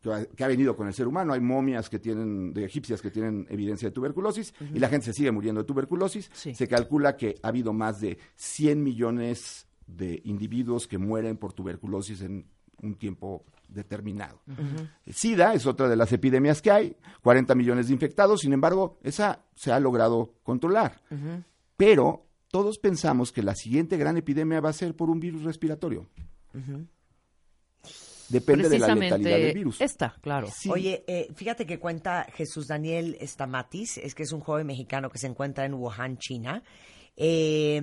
que ha, que ha venido con el ser humano. Hay momias que tienen, de egipcias que tienen evidencia de tuberculosis y la gente se sigue muriendo de tuberculosis. Sí. Se calcula que ha habido más de 100 millones de individuos que mueren por tuberculosis en un tiempo determinado. SIDA es otra de las epidemias que hay, 40 millones de infectados, sin embargo, esa se ha logrado controlar. Pero todos pensamos que la siguiente gran epidemia va a ser por un virus respiratorio. Depende de la letalidad del virus. esta, claro. Sí. Oye, eh, fíjate que cuenta Jesús Daniel Stamatis, es que es un joven mexicano que se encuentra en Wuhan, China. Eh,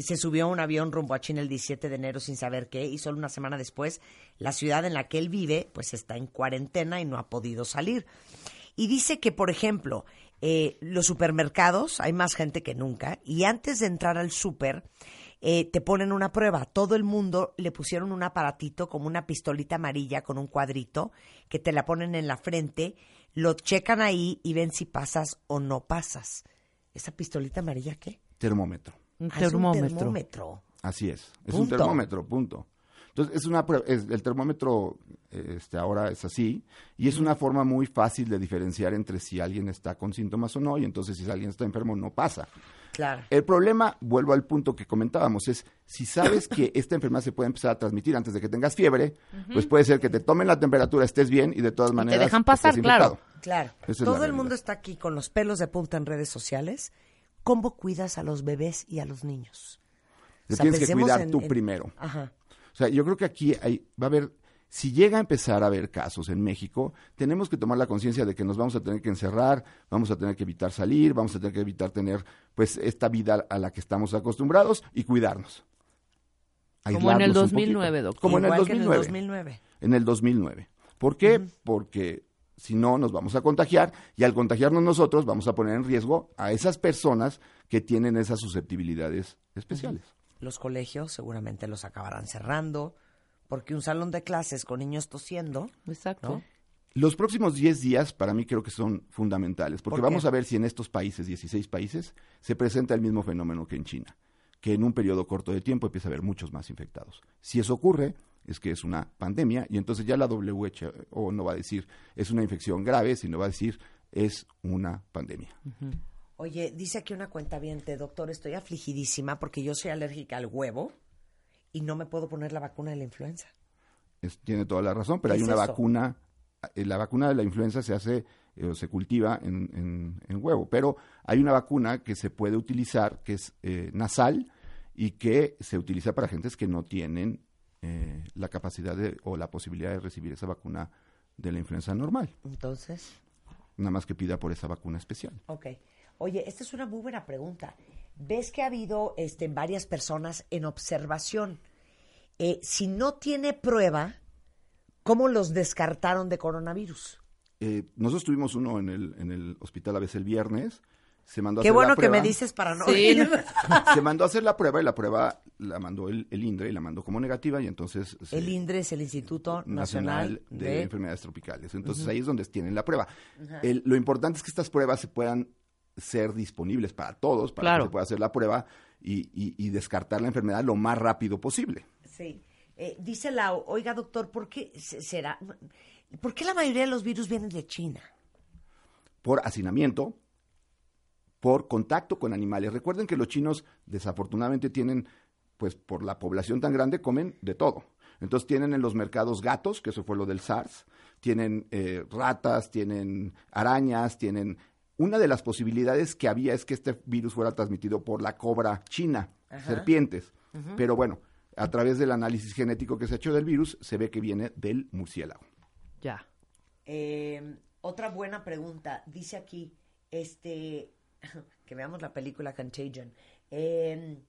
se subió a un avión rumbo a China el 17 de enero sin saber qué y solo una semana después la ciudad en la que él vive pues está en cuarentena y no ha podido salir. Y dice que, por ejemplo, eh, los supermercados, hay más gente que nunca, y antes de entrar al súper, eh, te ponen una prueba. Todo el mundo le pusieron un aparatito como una pistolita amarilla con un cuadrito que te la ponen en la frente, lo checan ahí y ven si pasas o no pasas. ¿Esa pistolita amarilla qué? Termómetro. Un Ah, es un termómetro. termómetro. Así es. Es un termómetro, punto. Entonces, es una es- el termómetro este, ahora es así y es una forma muy fácil de diferenciar entre si alguien está con síntomas o no y entonces si alguien está enfermo no pasa. Claro. El problema, vuelvo al punto que comentábamos, es si sabes que <laughs> esta enfermedad se puede empezar a transmitir antes de que tengas fiebre, pues puede ser que te tomen la temperatura, estés bien y de todas maneras dejan pasar, estés claro. infectado. Claro. Esa Todo el realidad. mundo está aquí con los pelos de punta en redes sociales. ¿Cómo cuidas a los bebés y a los niños? Te O sea, tienes que cuidar en- tú en- primero. Ajá. O sea, yo creo que aquí hay, va a haber, si llega a empezar a haber casos en México, tenemos que tomar la conciencia de que nos vamos a tener que encerrar, vamos a tener que evitar salir, vamos a tener que evitar tener, pues, esta vida a la que estamos acostumbrados y cuidarnos. Como en el un 2009, poquito. doctor. Como en el Igual que 2009. 2009. En el 2009. ¿Por qué? Porque si no, nos vamos a contagiar y al contagiarnos nosotros vamos a poner en riesgo a esas personas que tienen esas susceptibilidades especiales. Los colegios seguramente los acabarán cerrando porque un salón de clases con niños tosiendo, Exacto. ¿no? Los próximos 10 días para mí creo que son fundamentales, porque vamos a ver si en estos países, 16 países, se presenta el mismo fenómeno que en China, que en un periodo corto de tiempo empieza a haber muchos más infectados. Si eso ocurre, es que es una pandemia y entonces ya la WHO no va a decir es una infección grave, sino va a decir es una pandemia. Oye, dice aquí una cuenta doctor, estoy afligidísima porque yo soy alérgica al huevo y no me puedo poner la vacuna de la influenza. Es- tiene toda la razón, pero ¿Qué hay es una eso? vacuna, eh, la vacuna de la influenza se hace eh, o se cultiva en, en- en huevo, pero hay una vacuna que se puede utilizar que es eh, nasal y que se utiliza para gentes que no tienen la capacidad de, o la posibilidad de recibir esa vacuna de la influenza normal, Entonces, nada más que pida por esa vacuna especial. ok. Oye, esta es una muy buena pregunta. ¿Ves que ha habido este, varias personas en observación? Eh, si no tiene prueba, ¿cómo los descartaron de coronavirus? Eh, nosotros tuvimos uno en el, en el hospital a veces el viernes, se mandó a Qué hacer la bueno que me dices para no Sí. ir. <laughs> se mandó a hacer la prueba y la prueba la mandó el, el INDRE y la mandó como negativa y entonces se- El INDRE es el Instituto Nacional, de, de... Enfermedades Tropicales. Entonces ahí es donde tienen la prueba. El- lo importante es que estas pruebas se puedan ser disponibles para todos, para Claro. que se pueda hacer la prueba y, y- y descartar la enfermedad lo más rápido posible. Sí. Eh, dice Lau, oiga doctor, ¿por qué se- será? ¿Por qué la mayoría de los virus vienen de China? Por hacinamiento, por contacto con animales. Recuerden que los chinos desafortunadamente tienen, pues por la población tan grande, comen de todo. Entonces tienen en los mercados gatos, que eso fue lo del SARS, tienen eh, ratas, tienen arañas, tienen... Una de las posibilidades que había es que este virus fuera transmitido por la cobra china, serpientes. Pero bueno, a través del análisis genético que se ha hecho del virus, se ve que viene del murciélago. Ya. Eh, otra buena pregunta. Dice aquí, este, <laughs> que veamos la película Contagion. Eh,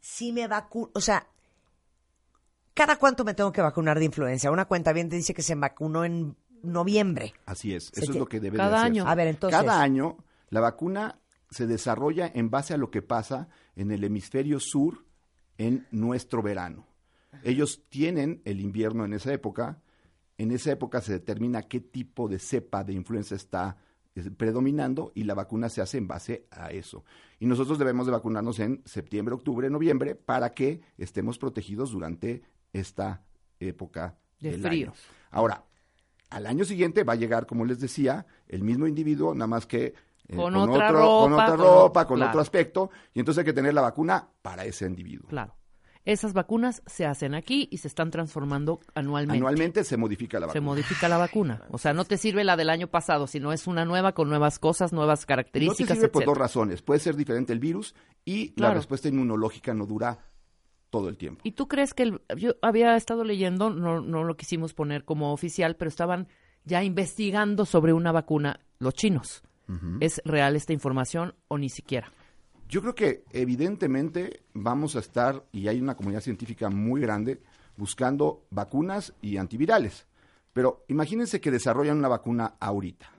si me vacuno, o sea, ¿cada cuánto me tengo que vacunar de influenza? Una cuenta bien te dice que se vacunó en noviembre. Así es, Se eso es lo que debe de Cada hacerse. año. A ver, entonces. Cada año la vacuna se desarrolla en base a lo que pasa en el hemisferio sur en nuestro verano. Ellos tienen el invierno en esa época. En esa época se determina qué tipo de cepa de influenza está predominando y la vacuna se hace en base a eso. Y nosotros debemos de vacunarnos en septiembre, octubre, noviembre para que estemos protegidos durante esta época De del frío. año. Ahora, al año siguiente va a llegar, como les decía, el mismo individuo, nada más que eh, Con otra con ropa, otra con- ropa, con claro. otro aspecto, y entonces hay que tener la vacuna para ese individuo. Claro. Esas vacunas se hacen aquí y se están transformando anualmente. Anualmente se modifica la Se vacuna. modifica la vacuna. O sea, no te sirve la del año pasado, sino es una nueva con nuevas cosas, nuevas No te características, sirve por etcétera. dos razones. Puede ser diferente el virus y Claro. la respuesta inmunológica no dura todo el tiempo. ¿Y tú crees que el- yo había estado leyendo, no, no lo quisimos poner como oficial, pero estaban ya investigando sobre una vacuna los chinos? ¿Es real esta información o ni siquiera? Yo creo que evidentemente vamos a estar, y hay una comunidad científica muy grande, buscando vacunas y antivirales. Pero imagínense que desarrollan una vacuna ahorita.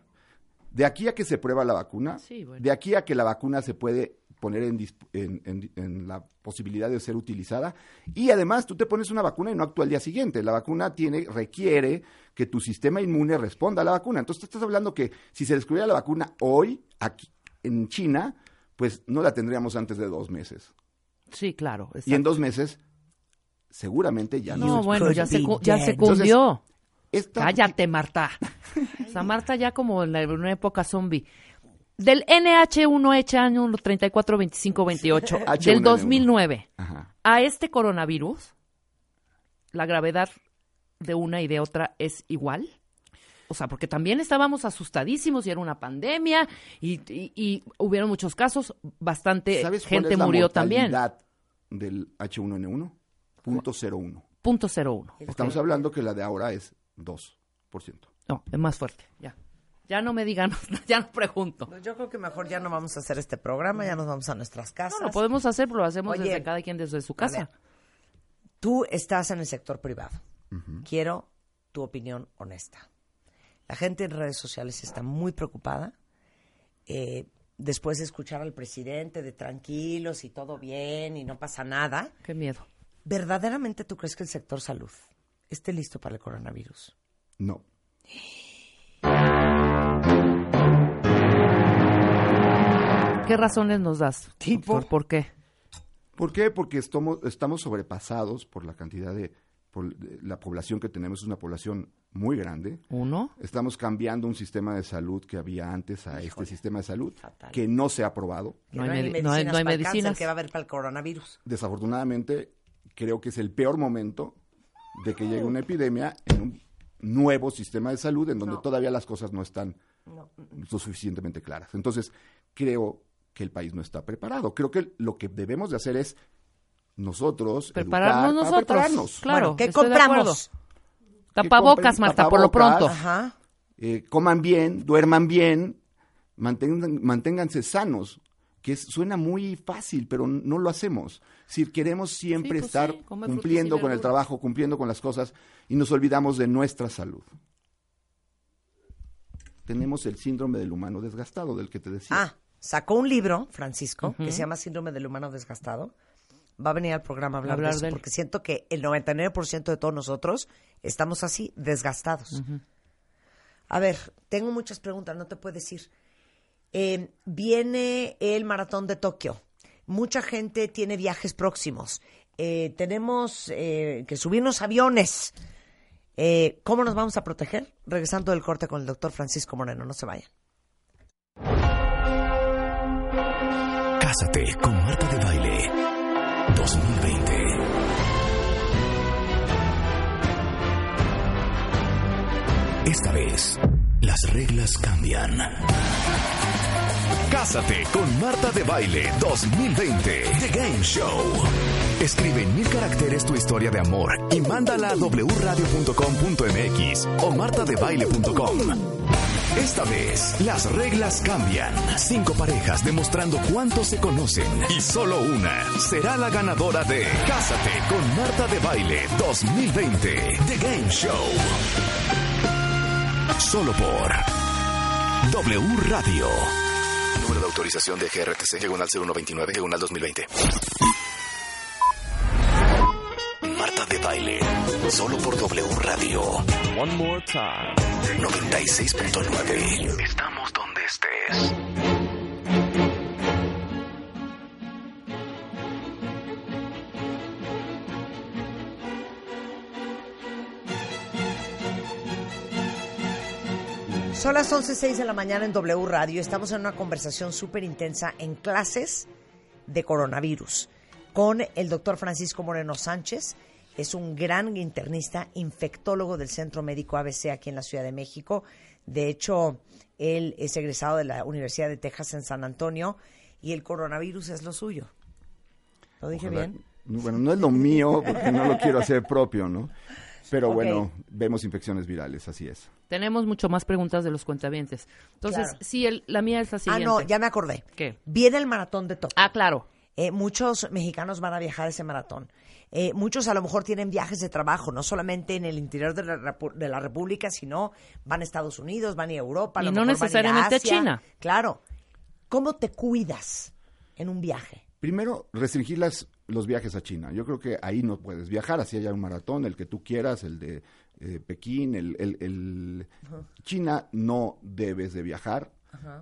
De aquí a que se prueba la vacuna, Sí, bueno. de aquí a que la vacuna se puede poner en, dis- en- en- en la posibilidad de ser utilizada, y además tú te pones una vacuna y no actúa al día siguiente. La vacuna tiene, requiere que tu sistema inmune responda a la vacuna. Entonces, tú estás hablando que si se descubriera la vacuna hoy, aquí en China, pues no la tendríamos antes de dos meses. Sí, claro. Y en dos meses, seguramente ya No, no. bueno, ya se, ya se cundió. Cállate, Marta. <laughs> O sea, Marta ya como en la- en una época zombie. Del NH1 año 34 25 28 del H1N1. 2009 Ajá. a este coronavirus, la gravedad de una y de otra es igual. O sea, porque también estábamos asustadísimos y era una pandemia y, y, y hubieron muchos casos, bastante ¿Sabes cuál gente es la murió también. mortalidad del H1N1? Punto 01. Punto cero uno. Estamos hablando que la de ahora es 2%. No, es más fuerte, ya. Ya no me digan, <laughs> ya no pregunto. Pues yo creo que mejor ya no vamos a hacer este programa, ya nos vamos a nuestras casas. No, lo podemos hacer, pero lo hacemos Oye, desde cada quien desde su casa. ver, Tú estás en el sector privado. Quiero tu opinión honesta. La gente en redes sociales está muy preocupada. eh, después de escuchar al presidente de tranquilos y todo bien y no pasa nada. Qué miedo. ¿Verdaderamente tú crees que el sector salud esté listo para el coronavirus? No. ¿Qué razones nos das? Tipo. ¿Por, por qué? ¿Por qué? Porque estamos, estamos sobrepasados por la cantidad de, por de- la población que tenemos, es una población muy grande. Uno, Estamos cambiando un sistema de salud que había antes a este sistema de salud fatal. que no se ha aprobado. Que No hay ni medi- no hay- no hay para el cáncer medicinas. que va a haber para el coronavirus. Desafortunadamente, creo que es el peor momento de que llegue una epidemia en un nuevo sistema de salud en donde todavía las cosas no están lo suficientemente claras. Entonces, creo que el país no está preparado. Creo que lo que debemos de hacer es nosotros Prepararnos educar para nosotros. prepararnos. Claro, bueno, ¿qué compramos? Tapabocas, Marta, por lo tapabocas. pronto. Ajá. Eh, coman bien, duerman bien, mantengan, manténganse sanos, que es- suena muy fácil, pero no lo hacemos. Si queremos siempre Sí, pues estar sí, cumpliendo con el trabajo, cumpliendo con las cosas, y nos olvidamos de nuestra salud. Tenemos el síndrome del humano desgastado, del que te decía. Ah, sacó un libro, Francisco, que se llama Síndrome del Humano Desgastado. Va a venir al programa a hablar, Hablar de eso, de porque siento que el 99% de todos nosotros estamos así, desgastados. A ver, tengo muchas preguntas, no te puedo decir. Eh, viene el maratón de Tokio. Mucha gente tiene viajes próximos. Eh, tenemos eh, que subirnos aviones. Eh, ¿Cómo nos vamos a proteger? Regresando del corte con el doctor Francisco Moreno. No se vayan. Cásate con Marta de Baile 2020. Esta vez, las reglas cambian. Cásate con Marta de Baile 2020. The Game Show. Escribe en mil caracteres tu historia de amor y mándala a wradio.com.mx o martadebaile.com. Esta vez, las reglas cambian. Cinco parejas demostrando cuánto se conocen y solo una será la ganadora de Cásate con Marta de Baile 2020. The Game Show. Solo por W Radio. Número de autorización de GRTC, diagonal 0129, diagonal 2020. Solo por W Radio. One more time. 96.9. Estamos donde estés. Son las 11.06 de la mañana en W Radio. Estamos en una conversación súper intensa en clases de coronavirus con el doctor Francisco Moreno Sánchez. Es un gran internista, infectólogo del Centro Médico ABC aquí en la Ciudad de México. De hecho, él es egresado de la Universidad de Texas en San Antonio y el coronavirus es lo suyo. ¿Lo dije Ojalá- bien? Bueno, no es lo mío porque no lo quiero hacer propio, ¿no? Pero bueno, vemos infecciones virales, así es. Tenemos mucho más preguntas de los cuentavientes. Entonces, Claro. sí, el- la mía es la Ah, siguiente. no, ya me acordé. ¿Qué? Viene el maratón de Tokio. Ah, claro. Eh, muchos mexicanos van a viajar a ese maratón. Eh, muchos a lo mejor tienen viajes de trabajo, no solamente en el interior de la, de la República, sino van a Estados Unidos, van a Europa. a Y no mejor van a ir necesariamente a Asia. China. Claro. ¿Cómo te cuidas en un viaje? Primero, restringir las, los viajes a China. Yo creo que ahí no puedes viajar, así haya un maratón, el que tú quieras, el de eh, Pekín, el, el- el- China no debes de viajar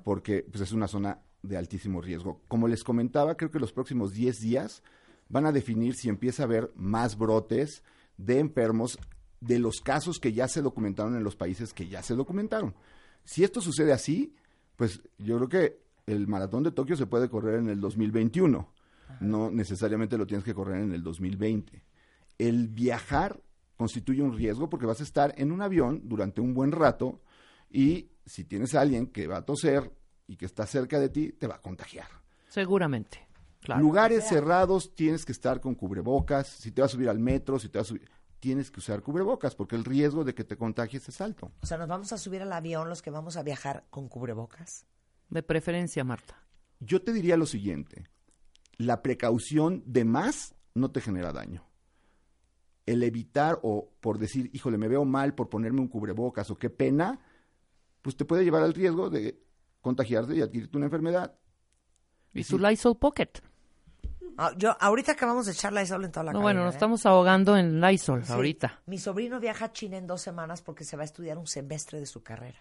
porque pues, es una zona de altísimo riesgo. Como les comentaba, creo que los próximos 10 días van a definir si empieza a haber más brotes de enfermos de los casos que ya se documentaron en los países que ya se documentaron. Si esto sucede así, pues yo creo que el maratón de Tokio se puede correr en el 2021. No necesariamente lo tienes que correr en el 2020. El viajar constituye un riesgo porque vas a estar en un avión durante un buen rato y si tienes a alguien que va a toser y que está cerca de ti, te va a contagiar. Seguramente. Claro. Lugares cerrados tienes que estar con cubrebocas. Si te vas a subir al metro, si te vas a subir, tienes que usar cubrebocas porque el riesgo de que te contagies es alto. O sea, nos vamos a subir al avión los que vamos a viajar con cubrebocas. De preferencia, Marta. Yo te diría lo siguiente, la precaución de más no te genera daño. El evitar o por decir, híjole, me veo mal por ponerme un cubrebocas o qué pena, pues te puede llevar al riesgo de contagiarte y adquirirte una enfermedad. Y su Lysol Pocket. Ah, yo, ahorita acabamos de echar la isla en toda la No, cabina, bueno, nos ¿eh? estamos ahogando en Lysol Sí. ahorita. Mi sobrino viaja a China en dos semanas porque se va a estudiar un semestre de su carrera.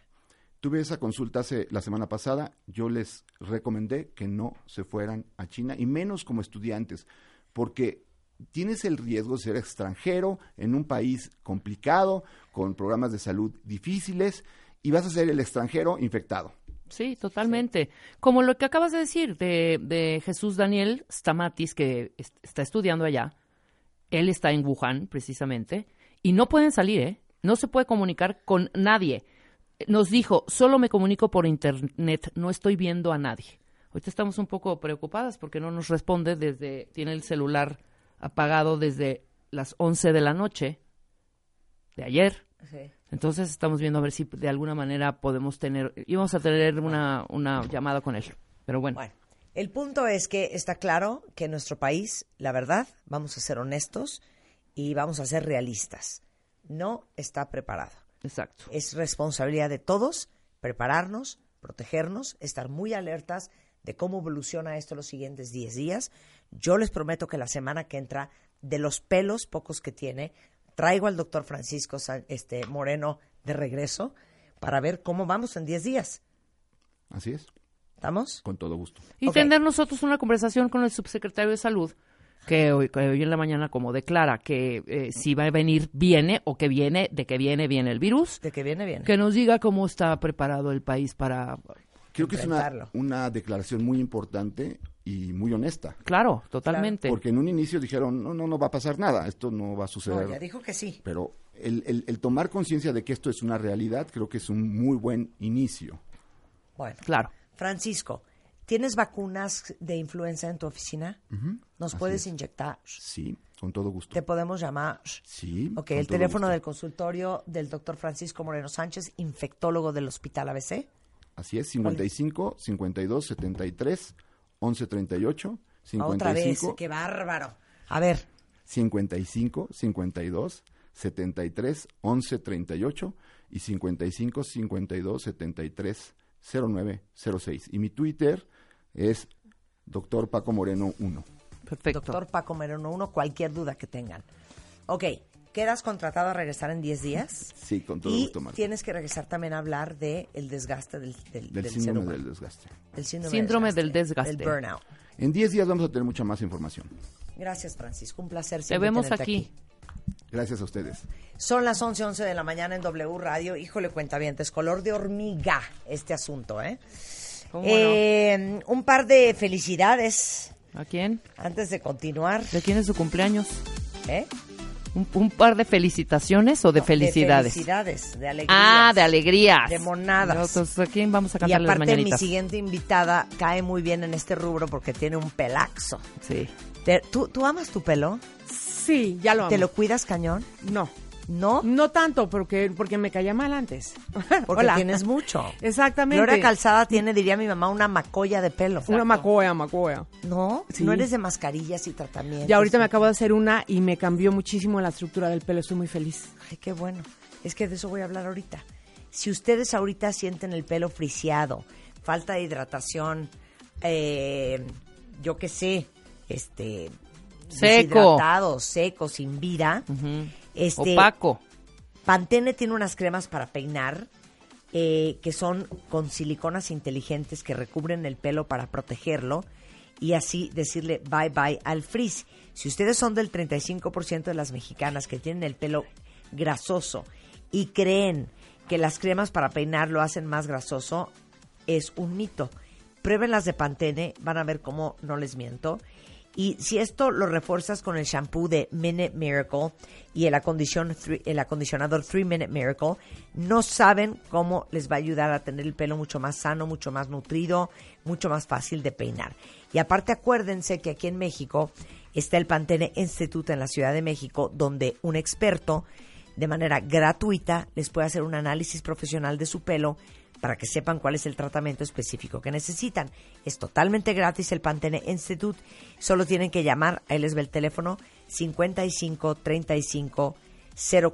Tuve esa consulta hace, la semana pasada, yo les recomendé que no se fueran a China y menos como estudiantes, porque tienes el riesgo de ser extranjero en un país complicado, con programas de salud difíciles, y vas a ser el extranjero infectado. Sí, totalmente. Como lo que acabas de decir de, de Jesús Daniel Stamatis, que est- está estudiando allá. Él está en Wuhan, precisamente, y no pueden salir, ¿eh? No se puede comunicar con nadie. Nos dijo, solo me comunico por internet, no estoy viendo a nadie. Ahorita estamos un poco preocupadas porque no nos responde desde, tiene el celular apagado desde las 11 de la noche de ayer. Sí. Entonces estamos viendo a ver si de alguna manera podemos tener, íbamos a tener una, una llamada con él. Pero bueno, Bueno, el punto es que está claro que en nuestro país, la verdad, vamos a ser honestos y vamos a ser realistas. No está preparado. exacto. Es responsabilidad de todos prepararnos, protegernos, estar muy alertas de cómo evoluciona esto los siguientes 10 días. Yo les prometo que la semana que entra, de los pelos pocos que tiene, traigo al doctor Francisco Sa- este, Moreno de regreso para ver cómo vamos en 10 días. Así es, ¿Estamos? con todo gusto. Y Ok. tener nosotros una conversación con el subsecretario de Salud, que hoy, que hoy en la mañana como declara que eh, si va a venir, viene, o que viene, de que viene, viene el virus, De que viene bien. que nos diga cómo está preparado el país para... Creo que es una declaración muy importante y muy honesta. Claro, totalmente. Porque en un inicio dijeron, no, no, no va a pasar nada, esto no va a suceder. No, ya dijo que sí. Pero el, el- el tomar conciencia de que esto es una realidad creo que es un muy buen inicio. Bueno, Claro. Francisco, ¿tienes vacunas de influenza en tu oficina? ¿Nos así puedes es. inyectar? Sí, con todo gusto. ¿Te podemos llamar? Sí. Ok, con el todo teléfono gusto. del consultorio del doctor Francisco Moreno Sánchez, infectólogo del Hospital ABC. Así es, 55 52 73 11 38 Otra vez, 55 qué bárbaro. A ver, 55 52 73 11 38 y 55 52 73 09 06. Y mi Twitter es doctor Paco Moreno 1. Perfecto. doctor Paco Moreno 1, cualquier duda que tengan. Ok, ¿quedas contratado a regresar en 10 días? Sí, con todo y gusto, Marta. tienes que regresar también a hablar del el desgaste del, del, Del del ser síndrome humano. del desgaste. El síndrome, Síndrome del del desgaste. El burnout. En 10 días vamos a tener mucha más información. Gracias, Francisco. Un placer Te siempre vemos tenerte aquí. Gracias a ustedes. Son las 11, 11 de la mañana en W Radio. Híjole, cuenta bien, es color de hormiga este asunto, ¿eh? ¿Cómo Eh, Un par de felicidades ¿A quién? antes de continuar. ¿De quién es su cumpleaños? ¿Eh? ¿Un, un par de felicitaciones o de felicidades? De felicidades, de alegrías. ah, de alegrías. De monadas. Entonces, ¿a quién vamos a Y cantar las aparte, mi siguiente invitada cae muy bien en este rubro porque tiene un pelaxo. Sí. Te- ¿tú, ¿Tú amas tu pelo? Sí, ya lo amo. ¿Te lo cuidas cañón? No. ¿No? No tanto, porque, porque me caía mal antes. <laughs> Porque Hola. tienes mucho. Exactamente. Gloria Calzada tiene, diría mi mamá, una macolla de pelo. Una macoya, macoya. ¿No? Sí. No eres de mascarillas y tratamientos. Y ahorita me acabo de hacer una y me cambió muchísimo la estructura del pelo. Estoy muy feliz. Ay, qué bueno. Es que de eso voy a hablar ahorita. Si ustedes ahorita sienten el pelo friseado, falta de hidratación, eh, yo qué sé, este... Seco. deshidratado, seco, sin vida. Este, Opaco. Pantene tiene unas cremas para peinar eh, que son con siliconas inteligentes que recubren el pelo para protegerlo y así decirle bye bye al frizz. Si ustedes son del 35% de las mexicanas que tienen el pelo grasoso y creen que las cremas para peinar lo hacen más grasoso, es un mito. Prueben las de Pantene, van a ver cómo no les miento. Y si esto lo refuerzas con el shampoo de Minute Miracle y el, el acondicionador 3 Minute Miracle, no saben cómo les va a ayudar a tener el pelo mucho más sano, mucho más nutrido, mucho más fácil de peinar. Y aparte acuérdense que aquí en México está el Pantene Institute en la Ciudad de México, donde un experto de manera gratuita les puede hacer un análisis profesional de su pelo para que sepan cuál es el tratamiento específico que necesitan. Es totalmente gratis el Pantene Institute. Solo tienen que llamar, ahí les ve el teléfono 55 35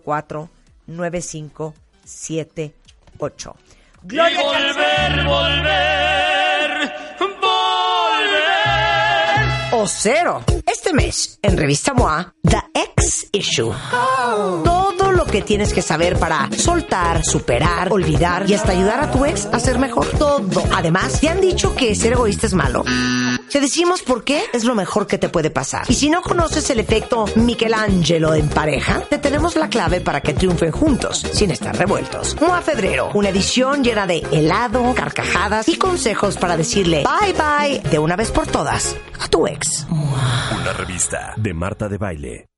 04 95 78. Gloria y volver, volver, volver. o cero. Este mes, en Revista MOA, The X Issue. Todo lo que tienes que saber para soltar, superar, olvidar y hasta ayudar a tu ex a ser mejor. Todo. Además, ¿te han dicho que ser egoísta es malo? Te decimos por qué es lo mejor que te puede pasar. Y si no conoces el efecto Michelangelo en pareja, te tenemos la clave para que triunfen juntos, sin estar revueltos. MOA Febrero, una edición llena de helado, carcajadas y consejos para decirle bye bye de una vez por todas a tu ex. Una revista de Marta de Baile.